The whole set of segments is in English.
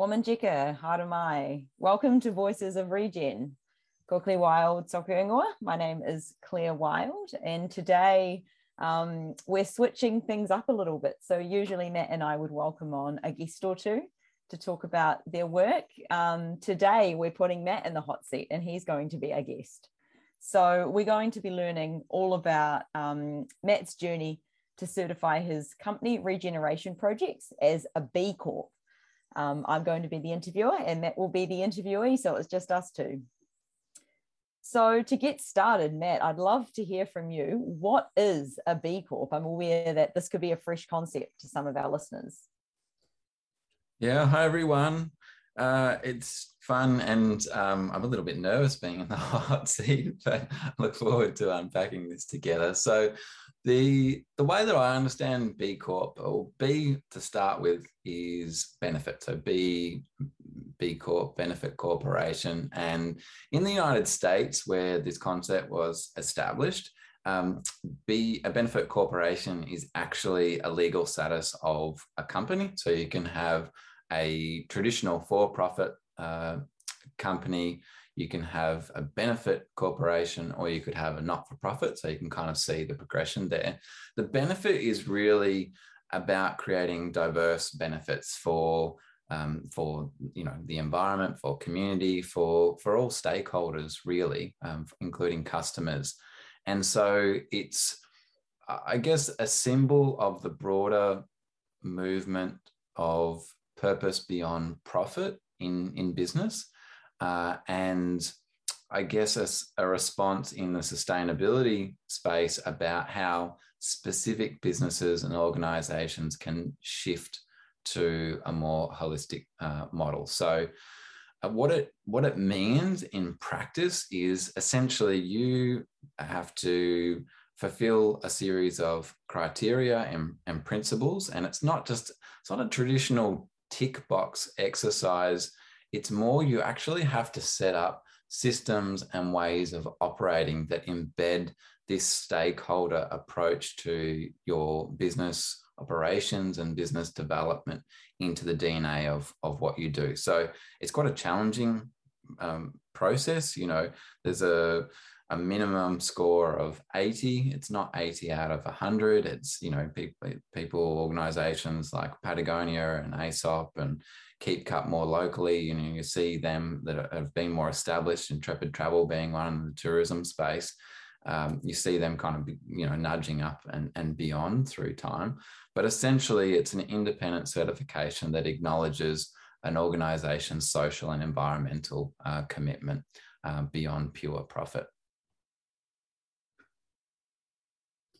Wominjeka, Haere mai. Welcome to Voices of Regen. Ko Claire Wild Sokuingoa. My name is Claire Wild, and today um, we're switching things up a little bit. So, usually Matt and I would welcome on a guest or two to talk about their work. Um, today, we're putting Matt in the hot seat, and he's going to be a guest. So, we're going to be learning all about um, Matt's journey to certify his company regeneration projects as a B Corp. Um, I'm going to be the interviewer and Matt will be the interviewee. So it's just us two. So to get started, Matt, I'd love to hear from you. What is a B Corp? I'm aware that this could be a fresh concept to some of our listeners. Yeah, hi everyone. Uh, it's fun and um, I'm a little bit nervous being in the hot seat, but I look forward to unpacking this together. So, the the way that I understand B Corp or B to start with is benefit. So B B Corp benefit corporation, and in the United States where this concept was established, um, B a benefit corporation is actually a legal status of a company. So you can have a traditional for-profit uh, company you can have a benefit corporation or you could have a not for profit. So you can kind of see the progression there. The benefit is really about creating diverse benefits for. Um, for you know the environment, for community, for for all stakeholders, really, um, including customers, and so it's, I guess, a symbol of the broader movement of purpose beyond profit in in business uh, and I guess a, a response in the sustainability space about how specific businesses and organizations can shift to a more holistic uh, model. So, uh, what it what it means in practice is essentially you have to fulfill a series of criteria and, and principles, and it's not just it's not a traditional tick box exercise it's more you actually have to set up systems and ways of operating that embed this stakeholder approach to your business operations and business development into the DNA of, of what you do. So it's quite a challenging um, process. You know, there's a a minimum score of 80. It's not 80 out of 100. It's, you know, people, people organizations like Patagonia and Aesop and KeepCup more locally. You know, you see them that have been more established, Intrepid Travel being one in the tourism space. Um, you see them kind of, you know, nudging up and, and beyond through time. But essentially, it's an independent certification that acknowledges an organization's social and environmental uh, commitment uh, beyond pure profit.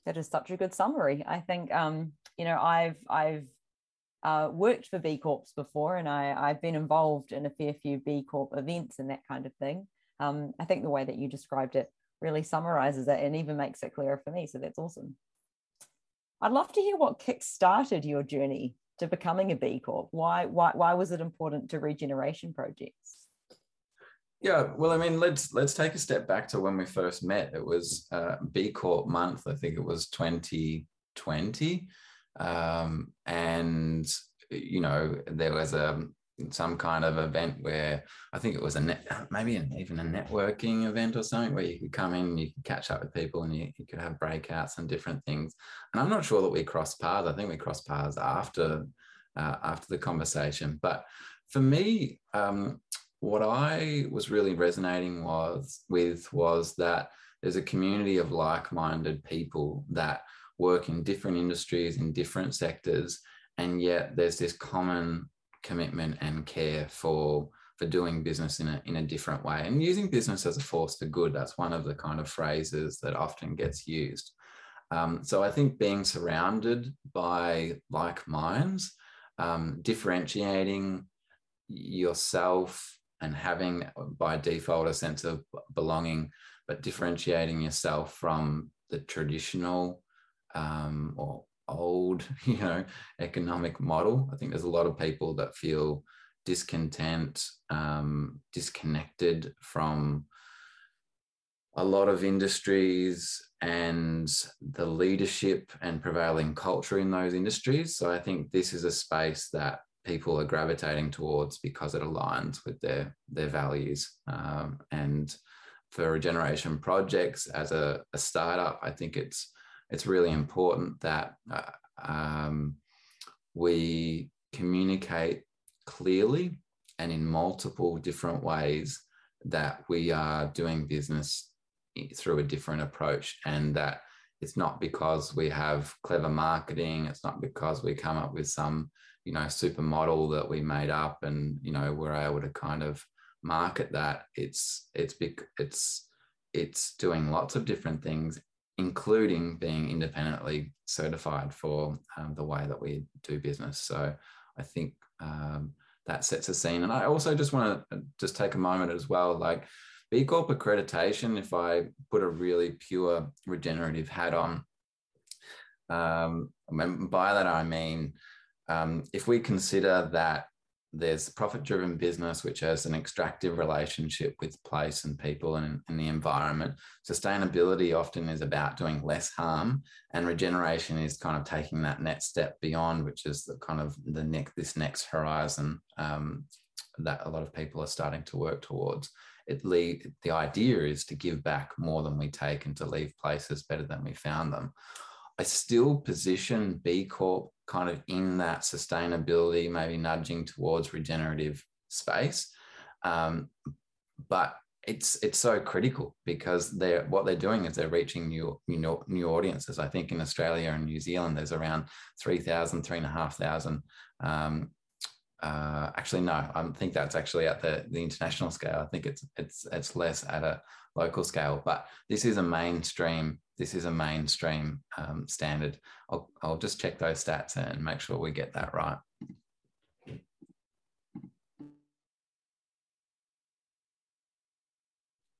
That is such a good summary. I think um, you know I've I've uh, worked for B Corps before, and I I've been involved in a fair few B Corp events and that kind of thing. Um, I think the way that you described it really summarizes it and even makes it clearer for me. So that's awesome. I'd love to hear what kick-started your journey to becoming a B Corp. Why why why was it important to regeneration projects? Yeah, well, I mean, let's let's take a step back to when we first met. It was uh, B Corp month. I think it was 2020, um, and you know there was a some kind of event where I think it was a net, maybe an, even a networking event or something where you could come in, you could catch up with people, and you, you could have breakouts and different things. And I'm not sure that we crossed paths. I think we crossed paths after uh, after the conversation. But for me, um, what I was really resonating was with was that there's a community of like-minded people that work in different industries in different sectors and yet there's this common commitment and care for for doing business in a, in a different way. And using business as a force for good that's one of the kind of phrases that often gets used. Um, so i think being surrounded by like minds um, differentiating yourself and having by default a sense of belonging, but differentiating yourself from the traditional um, or old, you know, economic model. I think there's a lot of people that feel discontent, um, disconnected from a lot of industries and the leadership and prevailing culture in those industries. So I think this is a space that people are gravitating towards because it aligns with their their values. Um, and for regeneration projects as a, a, startup, I think it's it's really important that uh, um, we communicate clearly and in multiple different ways that we are doing business through a different approach and that it's not because we have clever marketing it's not because we come up with some you know super model that we made up and you know we're able to kind of market that. It's it's it's it's doing lots of different things including being independently certified for um, the way that we do business. So i think um, that sets a scene. And i also just want to just take a moment as well like B Corp accreditation, if I put a really pure regenerative hat on, um, by that I mean, um, if we consider that there's profit driven business which has an extractive relationship with place and people and, and, the environment sustainability often is about doing less harm and regeneration is kind of taking that next step beyond which is the kind of the next this next horizon um, that a lot of people are starting to work towards it lead, the idea is to give back more than we take and to leave places better than we found them. I still position B Corp kind of in that sustainability, maybe nudging towards regenerative space. Um, but it's it's so critical because they're what they're doing is they're reaching new new new audiences. I think in Australia and New Zealand, there's around 3,000, 3,500 um, uh, actually no i think that's actually at the, the international scale. I think it's it's it's less at a local scale but this is a mainstream this is a mainstream um, standard. I'll, I'll just check those stats and make sure we get that right.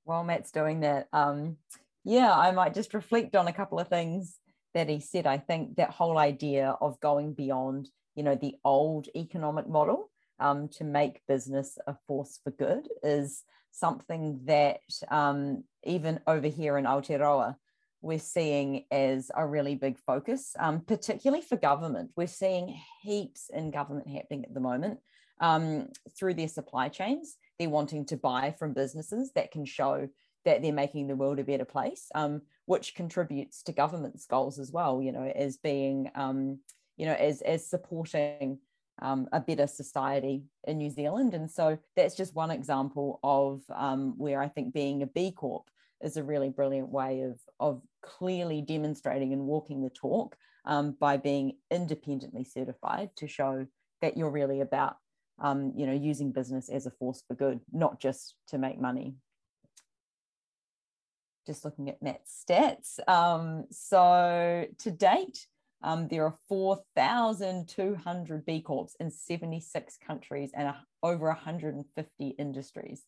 While matt's doing that um, yeah i might just reflect on a couple of things that he said. I think that whole idea of going beyond you know the old economic model um, to make business a force for good is something that um, even over here in Aotearoa we're seeing as a really big focus, um, particularly for government. We're seeing heaps in government happening at the moment um, through their supply chains. They're wanting to buy from businesses that can show that they're making the world a better place, um, which contributes to government's goals as well. You know, as being um, you know, as as supporting um, a better society in New Zealand. And so that's just one example of um, where I think being a B Corp is a really brilliant way of, of clearly demonstrating and walking the talk um, by being independently certified to show that you're really about, um, you know, using business as a force for good, not just to make money. Just looking at Matt's stats. Um, so to date, um, there are 4,200 B Corps in 76 countries and a, over 150 industries.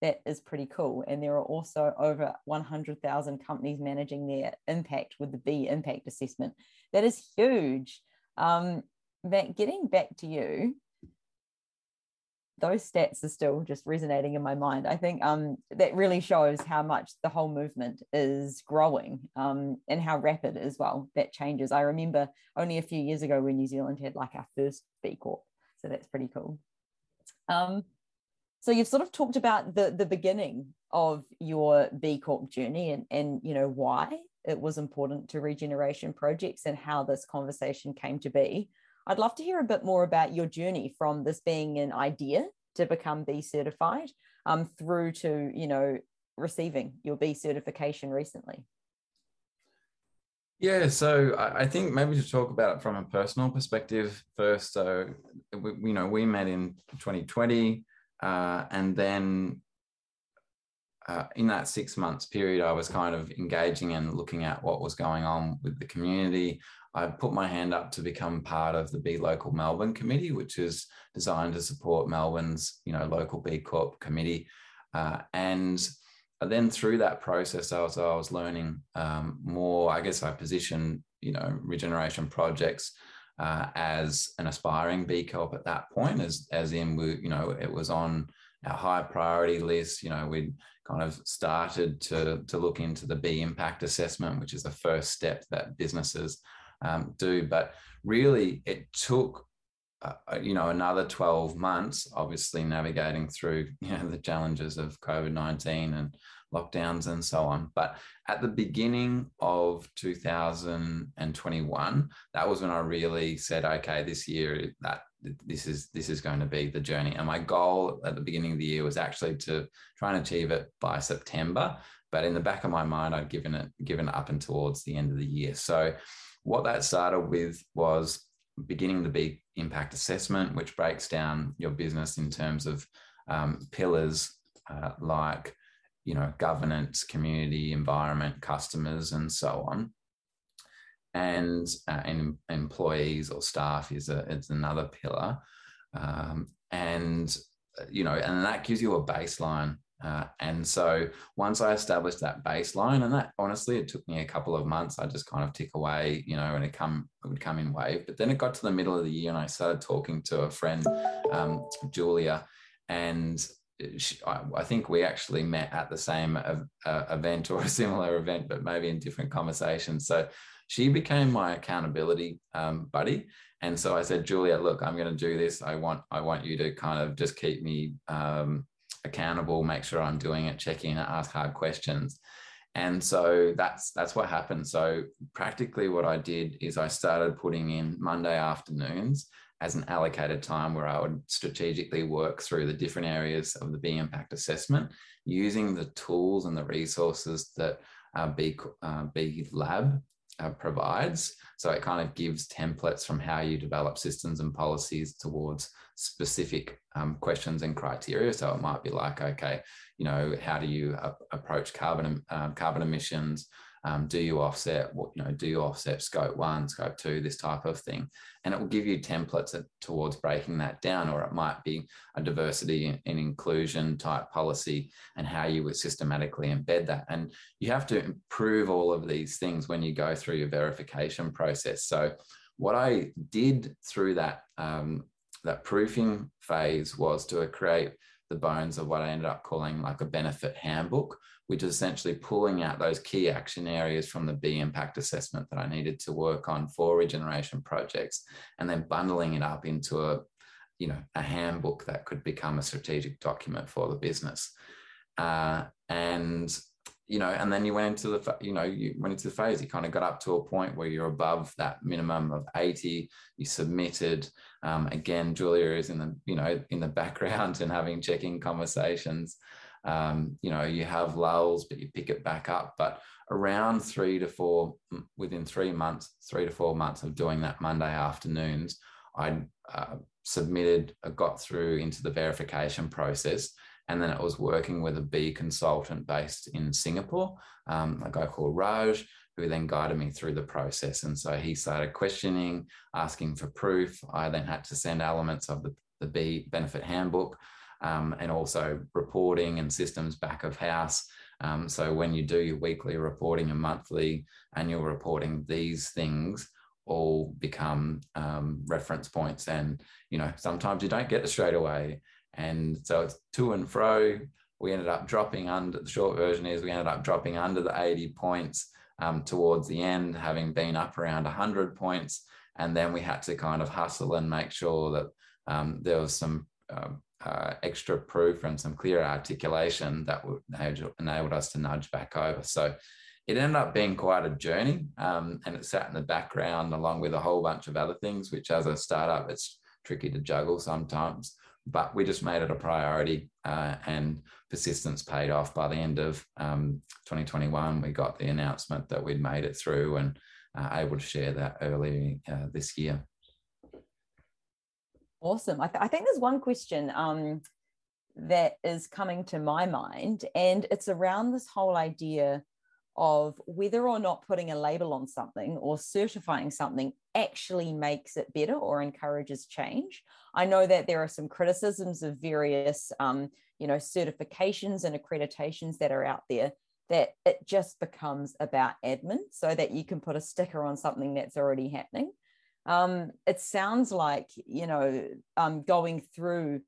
That is pretty cool. And there are also over 100,000 companies managing their impact with the B impact assessment. That is huge. Um, getting back to you, those stats are still just resonating in my mind. I think um, that really shows how much the whole movement is growing um, and how rapid as well that changes. I remember only a few years ago when New Zealand had like our first B Corp, so that's pretty cool. Um, so you've sort of talked about the the beginning of your B Corp journey and and you know why it was important to regeneration projects and how this conversation came to be. I'd love to hear a bit more about your journey from this being an idea to become B certified um, through to, you know, receiving your B certification recently. Yeah, so I think maybe to talk about it from a personal perspective first. So, we, you know, we met in 2020, uh, and then uh, in that six months period, I was kind of engaging and looking at what was going on with the community. I put my hand up to become part of the B Local Melbourne committee, which is designed to support Melbourne's, you know, local B Corp committee. Uh, and then through that process, I was, I was learning um, more. I guess I positioned, you know, regeneration projects uh, as an aspiring B Corp at that point, as as in we, you know, it was on our high priority list. You know, we'd kind of started to to look into the B impact assessment, which is the first step that businesses um, do. But really, it took uh, uh, you know another 12 months obviously navigating through you know the challenges of covid-19 and lockdowns and so on but at the beginning of 2021 that was when i really said okay this year that this is this is going to be the journey and my goal at the beginning of the year was actually to try and achieve it by september but in the back of my mind i'd given it given up and towards the end of the year so what that started with was beginning the B impact assessment, which breaks down your business in terms of um, pillars uh, like you know governance, community, environment, customers, and so on. And, uh, and employees or staff is a is another pillar, um, and uh, you know, and that gives you a baseline uh, and so once I established that baseline, and that honestly, it took me a couple of months. I just kind of tick away, you know, and it come it would come in wave. But then it got to the middle of the year, and I started talking to a friend, um, Julia, and she, I, I, think we actually met at the same uh, event or a similar event, but maybe in different conversations. So she became my accountability um, buddy. And so I said, Julia, look, I'm going to do this. I want I want you to kind of just keep me um, accountable, make sure I'm doing it, check in, ask hard questions. And so that's that's what happened. So practically what I did is I started putting in Monday afternoons as an allocated time where I would strategically work through the different areas of the B impact assessment using the tools and the resources that uh, B, uh, B Lab uh, provides. So it kind of gives templates from how you develop systems and policies towards specific um, questions and criteria. So it might be like, okay, you know, how do you approach carbon um, carbon emissions? Um, do you offset what you know? Do you offset scope one, scope two, this type of thing? And it will give you templates towards breaking that down, or it might be a diversity and inclusion type policy and how you would systematically embed that. And you have to improve all of these things when you go through your verification process. So what I did through that um, that proofing phase was to create the bones of what I ended up calling like a benefit handbook, which is essentially pulling out those key action areas from the B impact assessment that I needed to work on for regeneration projects, and then bundling it up into a, you know, a handbook that could become a strategic document for the business. Uh, and you know, and then you went into the, you know, you went into the phase. You kind of got up to a point where you're above that minimum of 80. You submitted. Um, again, Julia is in the, you know, in the background and having checking conversations. Um, you know, you have lulls, but you pick it back up. But around three to four, within three months, three to four months of doing that Monday afternoons, I uh, submitted, I got through into the verification process. And then it was working with a B consultant based in Singapore, um, a guy called Raj, who then guided me through the process. And so he started questioning, asking for proof. I then had to send elements of the, the B benefit handbook um, and also reporting and systems back of house. Um, so when you do your weekly reporting and monthly annual reporting, these things all become um, reference points. And you know sometimes you don't get it straight away, and so it's to and fro. We ended up dropping under. The short version is we ended up dropping under the 80 points um, towards the end, having been up around 100 points, and then we had to kind of hustle and make sure that um, there was some uh, uh, extra proof and some clear articulation that would enabled us to nudge back over. So it ended up being quite a journey um, and it sat in the background along with a whole bunch of other things, which as a startup, it's tricky to juggle sometimes. But we just made it a priority uh, and persistence paid off. By the end of um, 2021, we got the announcement that we'd made it through and uh, able to share that early uh, this year. Awesome. I, th- I think there's one question um, that is coming to my mind, and it's around this whole idea of whether or not putting a label on something or certifying something actually makes it better or encourages change. I know that there are some criticisms of various, um, you know, certifications and accreditations that are out there that it just becomes about admin so that you can put a sticker on something that's already happening um, it sounds like you know um, going through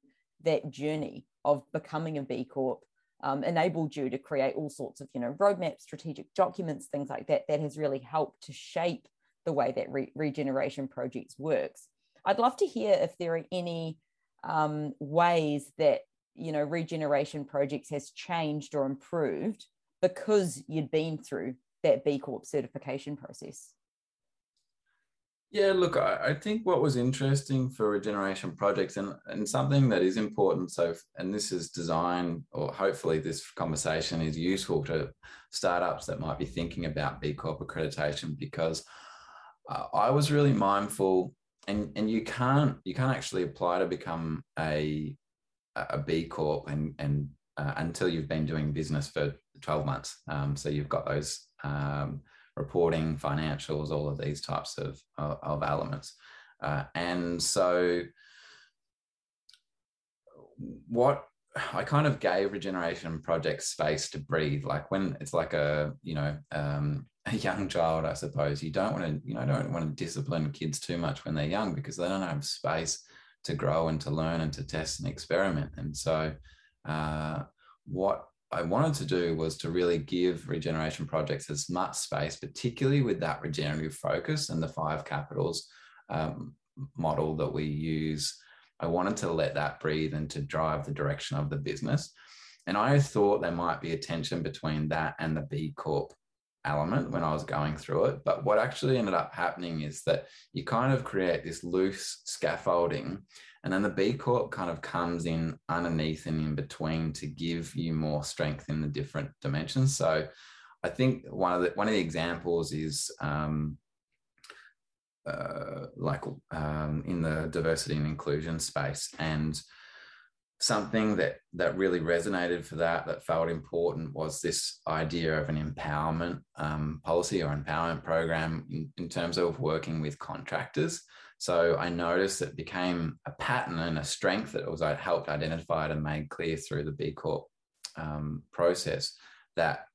that journey of becoming a b corp um, enabled you to create all sorts of you know roadmaps strategic documents things like that that has really helped to shape the way that re- regeneration projects works I'd love to hear if there are any um, ways that you know regeneration projects has changed or improved because you'd been through that B Corp certification process. Yeah, look, I, I, think what was interesting for regeneration projects and, and something that is important. So, and this is design, or hopefully this conversation is useful to startups that might be thinking about B Corp accreditation because uh, I was really mindful, and and you can't you can't actually apply to become a a B Corp and and uh, until you've been doing business for 12 months. Um, so you've got those um, reporting, financials, all of these types of, of, of elements. Uh, and so what I kind of gave regeneration projects space to breathe. Like when it's like a, you know, um, a young child, I suppose you don't want to, you know, don't want to discipline kids too much when they're young because they don't have space to grow and to learn and to test and experiment. And so, uh, what I wanted to do was to really give regeneration projects as much space, particularly with that regenerative focus and the five capitals um, model that we use. I wanted to let that breathe and to drive the direction of the business. And I thought there might be a tension between that and the B Corp element when I was going through it. But what actually ended up happening is that you kind of create this loose scaffolding and then the B Corp kind of comes in underneath and in between to give you more strength in the different dimensions. So I think one of the one of the examples is um, uh, like um, in the diversity and inclusion space and something that that really resonated for that that felt important was this idea of an empowerment um, policy or empowerment program in, in terms of working with contractors so I noticed it became a pattern and a strength that was I helped identify and made clear through the B Corp um, process that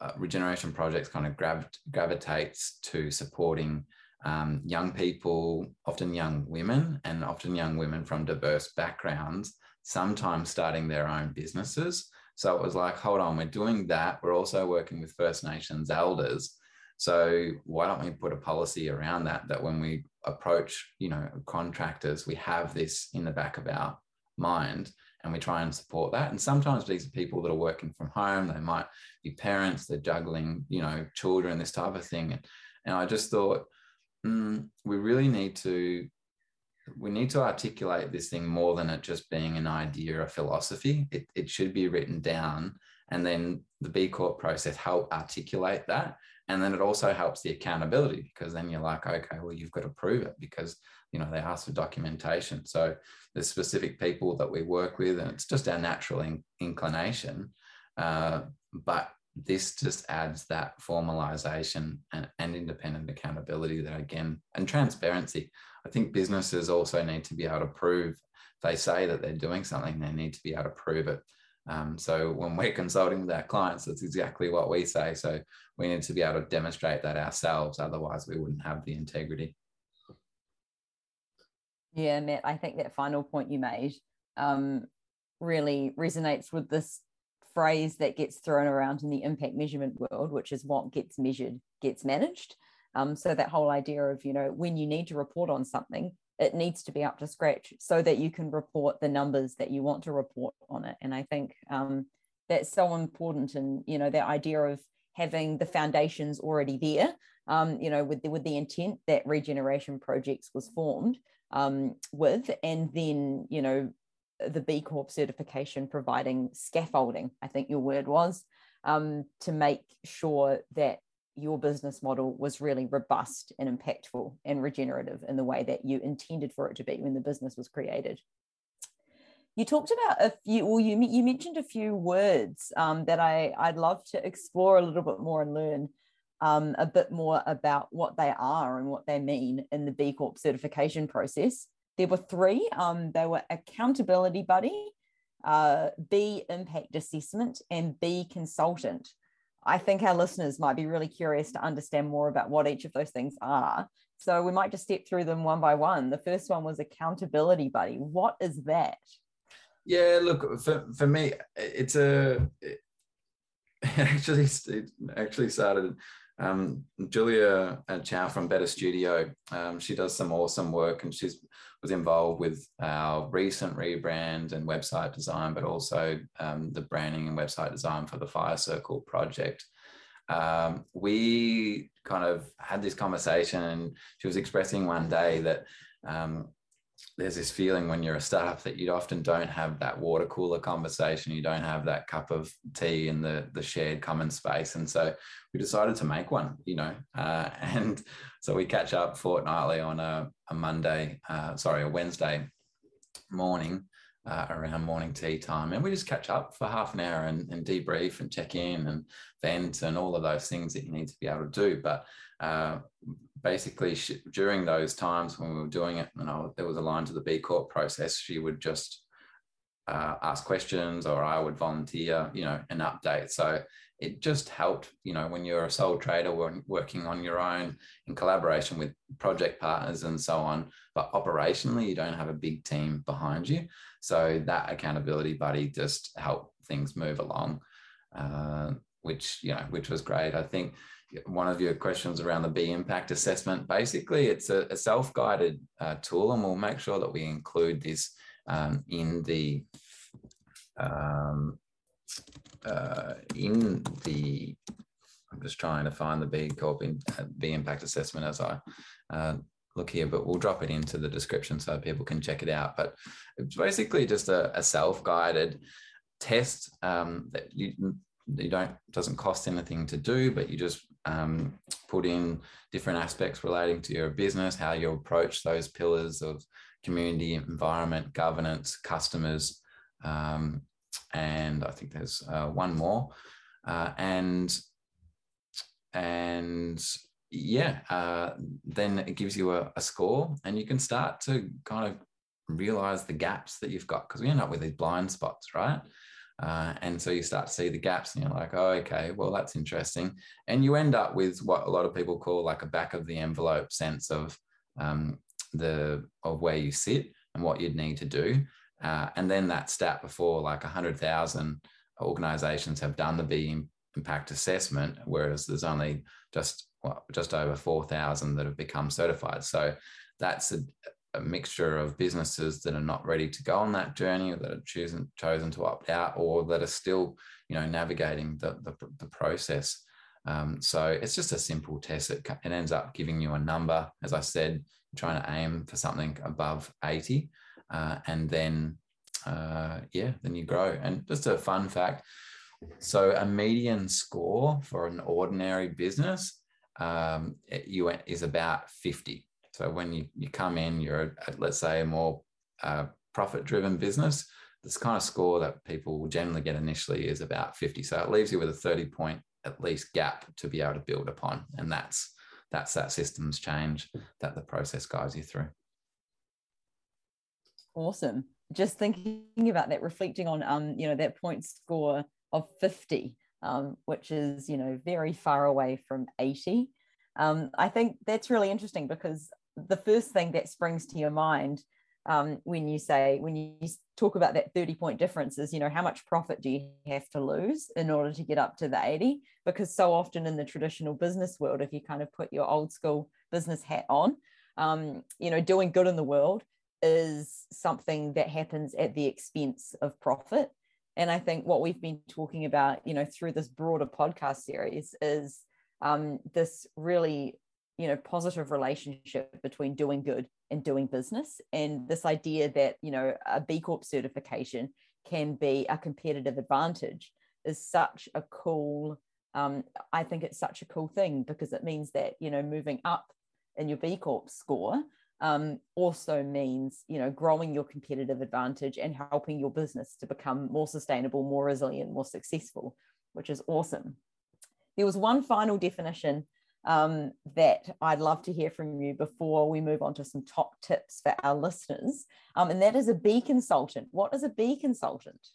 uh, regeneration projects kind of grav- gravitates to supporting um, young people, often young women, and often young women from diverse backgrounds, sometimes starting their own businesses. So it was like, hold on, we're doing that. We're also working with First Nations elders. So why don't we put a policy around that? That when we approach you know contractors we have this in the back of our mind and we try and support that. And sometimes these are people that are working from home. They might be parents they're juggling you know children this type of thing. And, and i just thought mm, we really need to we need to articulate this thing more than it just being an idea or a philosophy. It, it should be written down and then the b corp process help articulate that and then it also helps the accountability because then you're like okay well you've got to prove it because you know they ask for documentation. So there's specific people that we work with and it's just our natural in- inclination. Uh, but this just adds that formalization and, and independent accountability that again and transparency. I think businesses also need to be able to prove they say that they're doing something they need to be able to prove it um, so when we're consulting with our clients, that's exactly what we say. So we need to be able to demonstrate that ourselves. Otherwise, we wouldn't have the integrity. Yeah, Matt, I think that final point you made um, really resonates with this phrase that gets thrown around in the impact measurement world, which is what gets measured gets managed. Um, so that whole idea of, you know, when you need to report on something, it needs to be up to scratch so that you can report the numbers that you want to report on it. And I think um, that's so important. And, you know, that idea of having the foundations already there, um, you know, with the, with the intent that regeneration projects was formed um, with, and then, you know, the B Corp certification providing scaffolding, I think your word was, um, to make sure that your business model was really robust and impactful and regenerative in the way that you intended for it to be when the business was created. You talked about a few, well, you, you mentioned a few words um, that I, I'd love to explore a little bit more and learn um, a bit more about what they are and what they mean in the B Corp certification process. There were three. Um, they were accountability buddy, uh, B impact assessment, and B consultant. I think our listeners might be really curious to understand more about what each of those things are. So we might just step through them one by one. The first one was accountability buddy. What is that? Yeah, look for, for me, it's a it actually it actually started um, Julia uh, Chow from Better Studio, um, she does some awesome work and she's was involved with our recent rebrand and website design, but also um, the branding and website design for the Fire Circle project. Um, we kind of had this conversation, and she was expressing one day that um, there's this feeling when you're a startup that you often don't have that water cooler conversation. You don't have that cup of tea in the the shared common space, and so we decided to make one. You know, uh, and so we catch up fortnightly on a, a Monday, uh, sorry, a Wednesday morning. Uh, around morning tea time, and we just catch up for half an hour and, and, debrief and check in and vent and all of those things that you need to be able to do. But uh, basically during those times when we were doing it and I, there was a line to the B Corp process, she would just uh, ask questions or I would volunteer, you know, an update. So it just helped, you know, when you're a sole trader working on your own in collaboration with project partners and so on. But operationally, you don't have a big team behind you. So that accountability buddy just helped things move along, uh, which, you know, which was great. I think one of your questions around the B impact assessment. Basically, it's a, a self guided uh, tool, and we'll make sure that we include this um, in the um, uh, in the. I'm just trying to find the B Corp in, uh, B impact assessment as I uh, look here, but we'll drop it into the description so people can check it out. But it's basically just a, a self guided test um, that you you don't doesn't cost anything to do, but you just um, put in different aspects relating to your business, how you approach those pillars of community, environment, governance, customers, um, and I think there's uh, one more, uh, and and yeah, uh, then it gives you a, a score, and you can start to kind of realize the gaps that you've got because we end up with these blind spots, right? Uh, and so you start to see the gaps and you're like, oh, okay, well, that's interesting. And you end up with what a lot of people call like a back of the envelope sense of um, the of where you sit and what you'd need to do. Uh, and then that stat before like 100,000 organizations have done the B impact assessment, whereas there's only just well, just over 4,000 that have become certified. So that's a, a mixture of businesses that are not ready to go on that journey or that are chosen chosen to opt out or that are still you know navigating the, the, the process. Um, so it's just a simple test. It, it ends up giving you a number. As i said trying to aim for something above 80 uh, and then uh, yeah then you grow and just a fun fact so a median score for an ordinary business um, you is about 50 so when you, you come in, you're at, let's say, a more uh, profit driven business, this kind of score that people will generally get initially is about 50. So it leaves you with a 30 point at least gap to be able to build upon. And that's that's that systems change that the process guides you through. Awesome. Just thinking about that, reflecting on um, you know, that point score of 50, um, which is, you know, very far away from 80. Um, I think that's really interesting because the first thing that springs to your mind um, when you say when you talk about that 30 point difference is you know how much profit do you have to lose in order to get up to the 80 because so often in the traditional business world if you kind of put your old school business hat on um, you know doing good in the world is something that happens at the expense of profit. And i think what we've been talking about you know through this broader podcast series is um, this really you know positive relationship between doing good and doing business. And this idea that you know a b corp certification can be a competitive advantage is such a cool um, i think it's such a cool thing because it means that you know moving up in your b corp score um, also means you know growing your competitive advantage and helping your business to become more sustainable more resilient more successful which is awesome there was one final definition um, that I'd love to hear from you before we move on to some top tips for our listeners. Um, and that is a B consultant. What is a B consultant?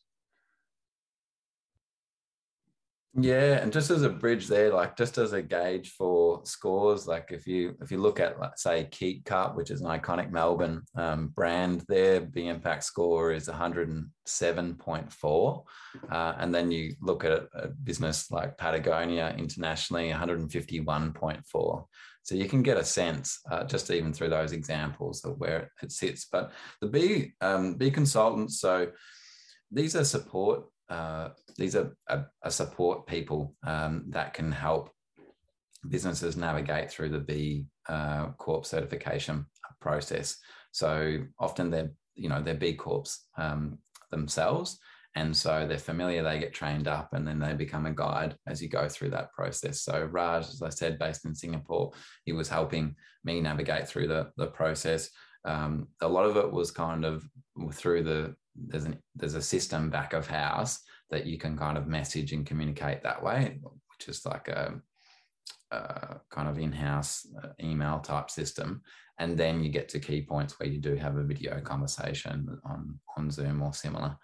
Yeah, and just as a bridge there, like just as a gauge for scores, like if you if you look at like say KeepCup, which is an iconic Melbourne um, brand, their B impact score is 107.4, uh, and then you look at a, a business like Patagonia internationally, 151.4. So you can get a sense uh, just even through those examples of where it sits. But the B um, B consultants, so these are support uh, these are a, a support people um, that can help businesses navigate through the B uh, Corp certification process. So often they're you know they're B Corps um, themselves, and so they're familiar. They get trained up, and then they become a guide as you go through that process. So Raj, as I said, based in Singapore, he was helping me navigate through the the process. Um, a lot of it was kind of through the there's an there's a system back of house that you can kind of message and communicate that way, which is like a, a kind of in-house uh, email type system. And then you get to key points where you do have a video conversation on on Zoom or similar.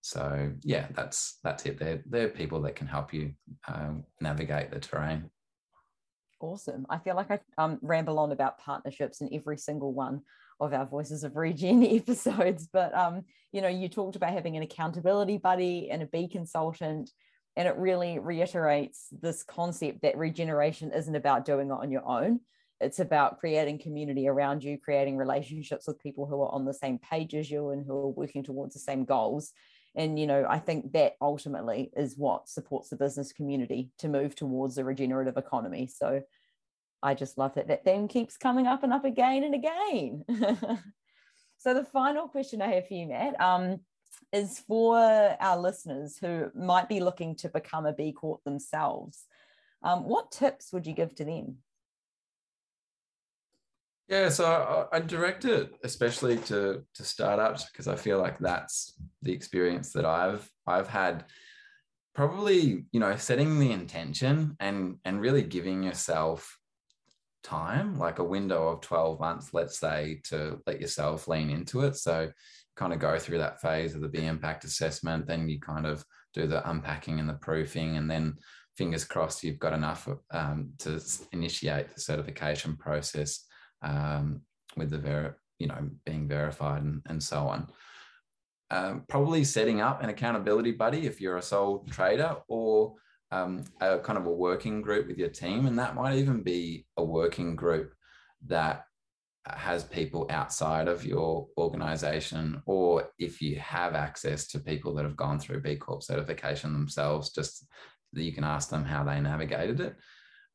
So yeah, that's that's it. They're they're people that can help you um, navigate the terrain. Awesome. I feel like I um, ramble on about partnerships in every single one of our Voices of Regen episodes. But um, you know, you talked about having an accountability buddy and a B consultant, and it really reiterates this concept that regeneration isn't about doing it on your own. It's about creating community around you, creating relationships with people who are on the same page as you and who are working towards the same goals. And you know, I think that ultimately is what supports the business community to move towards a regenerative economy. So I just love that that theme keeps coming up and up again and again. so the final question I have for you, Matt, um, is for our listeners who might be looking to become a B Corp themselves. Um, what tips would you give to them? Yeah, so I, I direct it especially to to startups because I feel like that's the experience that I've I've had. Probably, you know, setting the intention and and really giving yourself time, like a window of 12 months, let's say, to let yourself lean into it. So kind of go through that phase of the B impact assessment, then you kind of do the unpacking and the proofing, and then fingers crossed you've got enough um, to initiate the certification process um, with the ver- you know being verified and, and so on. Um, probably setting up an accountability buddy if you're a sole trader or um, a kind of a working group with your team, and that might even be a working group that has people outside of your organization, or if you have access to people that have gone through B Corp certification themselves, just that you can ask them how they navigated it.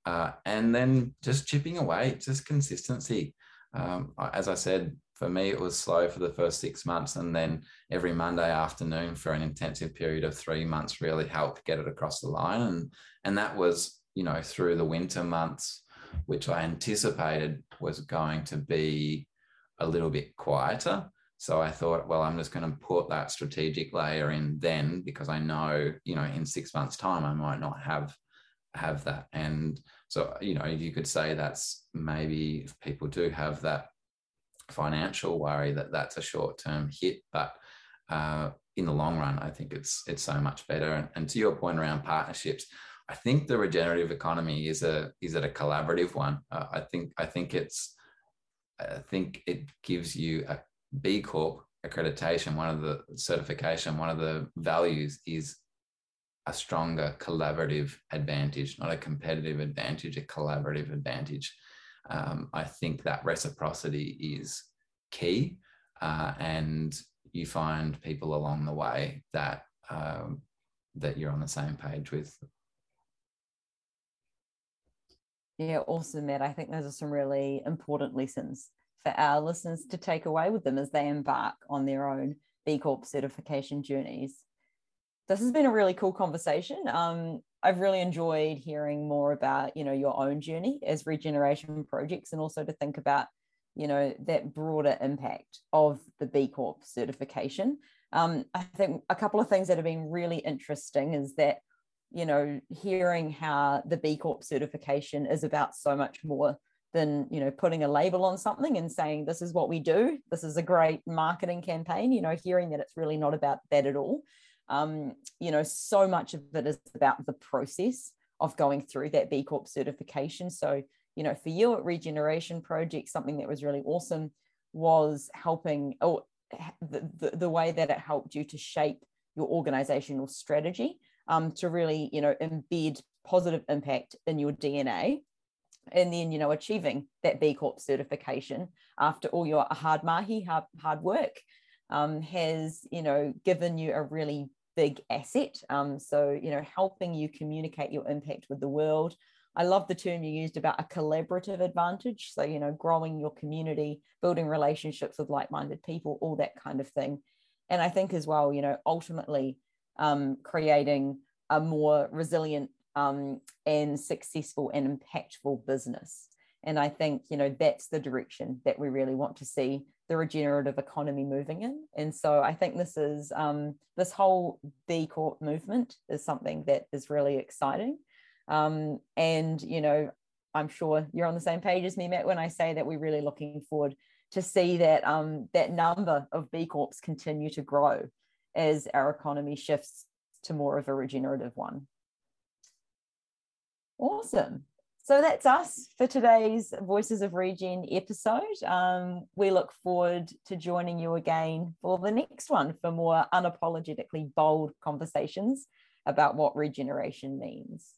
Uh, and then just chipping away, just consistency. Um, as I said, for me, it was slow for the first six months. And then every Monday afternoon for an intensive period of three months really helped get it across the line. And, and that was, you know, through the winter months, which I anticipated was going to be a little bit quieter. So I thought, well, I'm just going to put that strategic layer in then because I know, you know, in six months' time I might not have have that. And so, you know, you could say that's maybe if people do have that financial worry that that's a short term hit, but uh, in the long run, I think it's it's so much better. And, and, to your point around partnerships, I think the regenerative economy is a is it a collaborative one. Uh, I think I think it's I think it gives you a B Corp accreditation. One of the certification, one of the values is a stronger collaborative advantage, not a competitive advantage, a collaborative advantage um, I think that reciprocity is key. Uh, and you find people along the way that um, that you're on the same page with. Yeah, awesome, Matt. I think those are some really important lessons for our listeners to take away with them as they embark on their own B Corp certification journeys. This has been a really cool conversation. Um, I've really enjoyed hearing more about, you know, your own journey as regeneration projects and also to think about, you know, that broader impact of the B Corp certification. Um, I think a couple of things that have been really interesting is that, you know, hearing how the B Corp certification is about so much more than, you know, putting a label on something and saying, this is what we do. This is a great marketing campaign, you know, hearing that it's really not about that at all um, you know, so much of it is about the process of going through that B Corp certification. So, you know, for you at Regeneration Project, something that was really awesome was helping, or the, the, the way that it helped you to shape your organizational strategy um, to really, you know, embed positive impact in your DNA and then you know achieving that b corp certification after all your hard mahi hard, hard work um, has you know given you a really big asset. Um, so you know helping you communicate your impact with the world. I love the term you used about a collaborative advantage. So you know growing your community building relationships with like-minded people all that kind of thing. And i think as well you know ultimately um, creating a more resilient um, and successful and impactful business. And I think, you know, that's the direction that we really want to see the regenerative economy moving in. And so I think this is um, this whole B Corp movement is something that is really exciting. Um, and, you know, I'm sure you're on the same page as me, Matt, when I say that we're really looking forward to see that um, that number of B Corps continue to grow as our economy shifts to more of a regenerative one. Awesome. So that's us for today's Voices of Regen episode. Um, we look forward to joining you again for the next one for more unapologetically bold conversations about what regeneration means.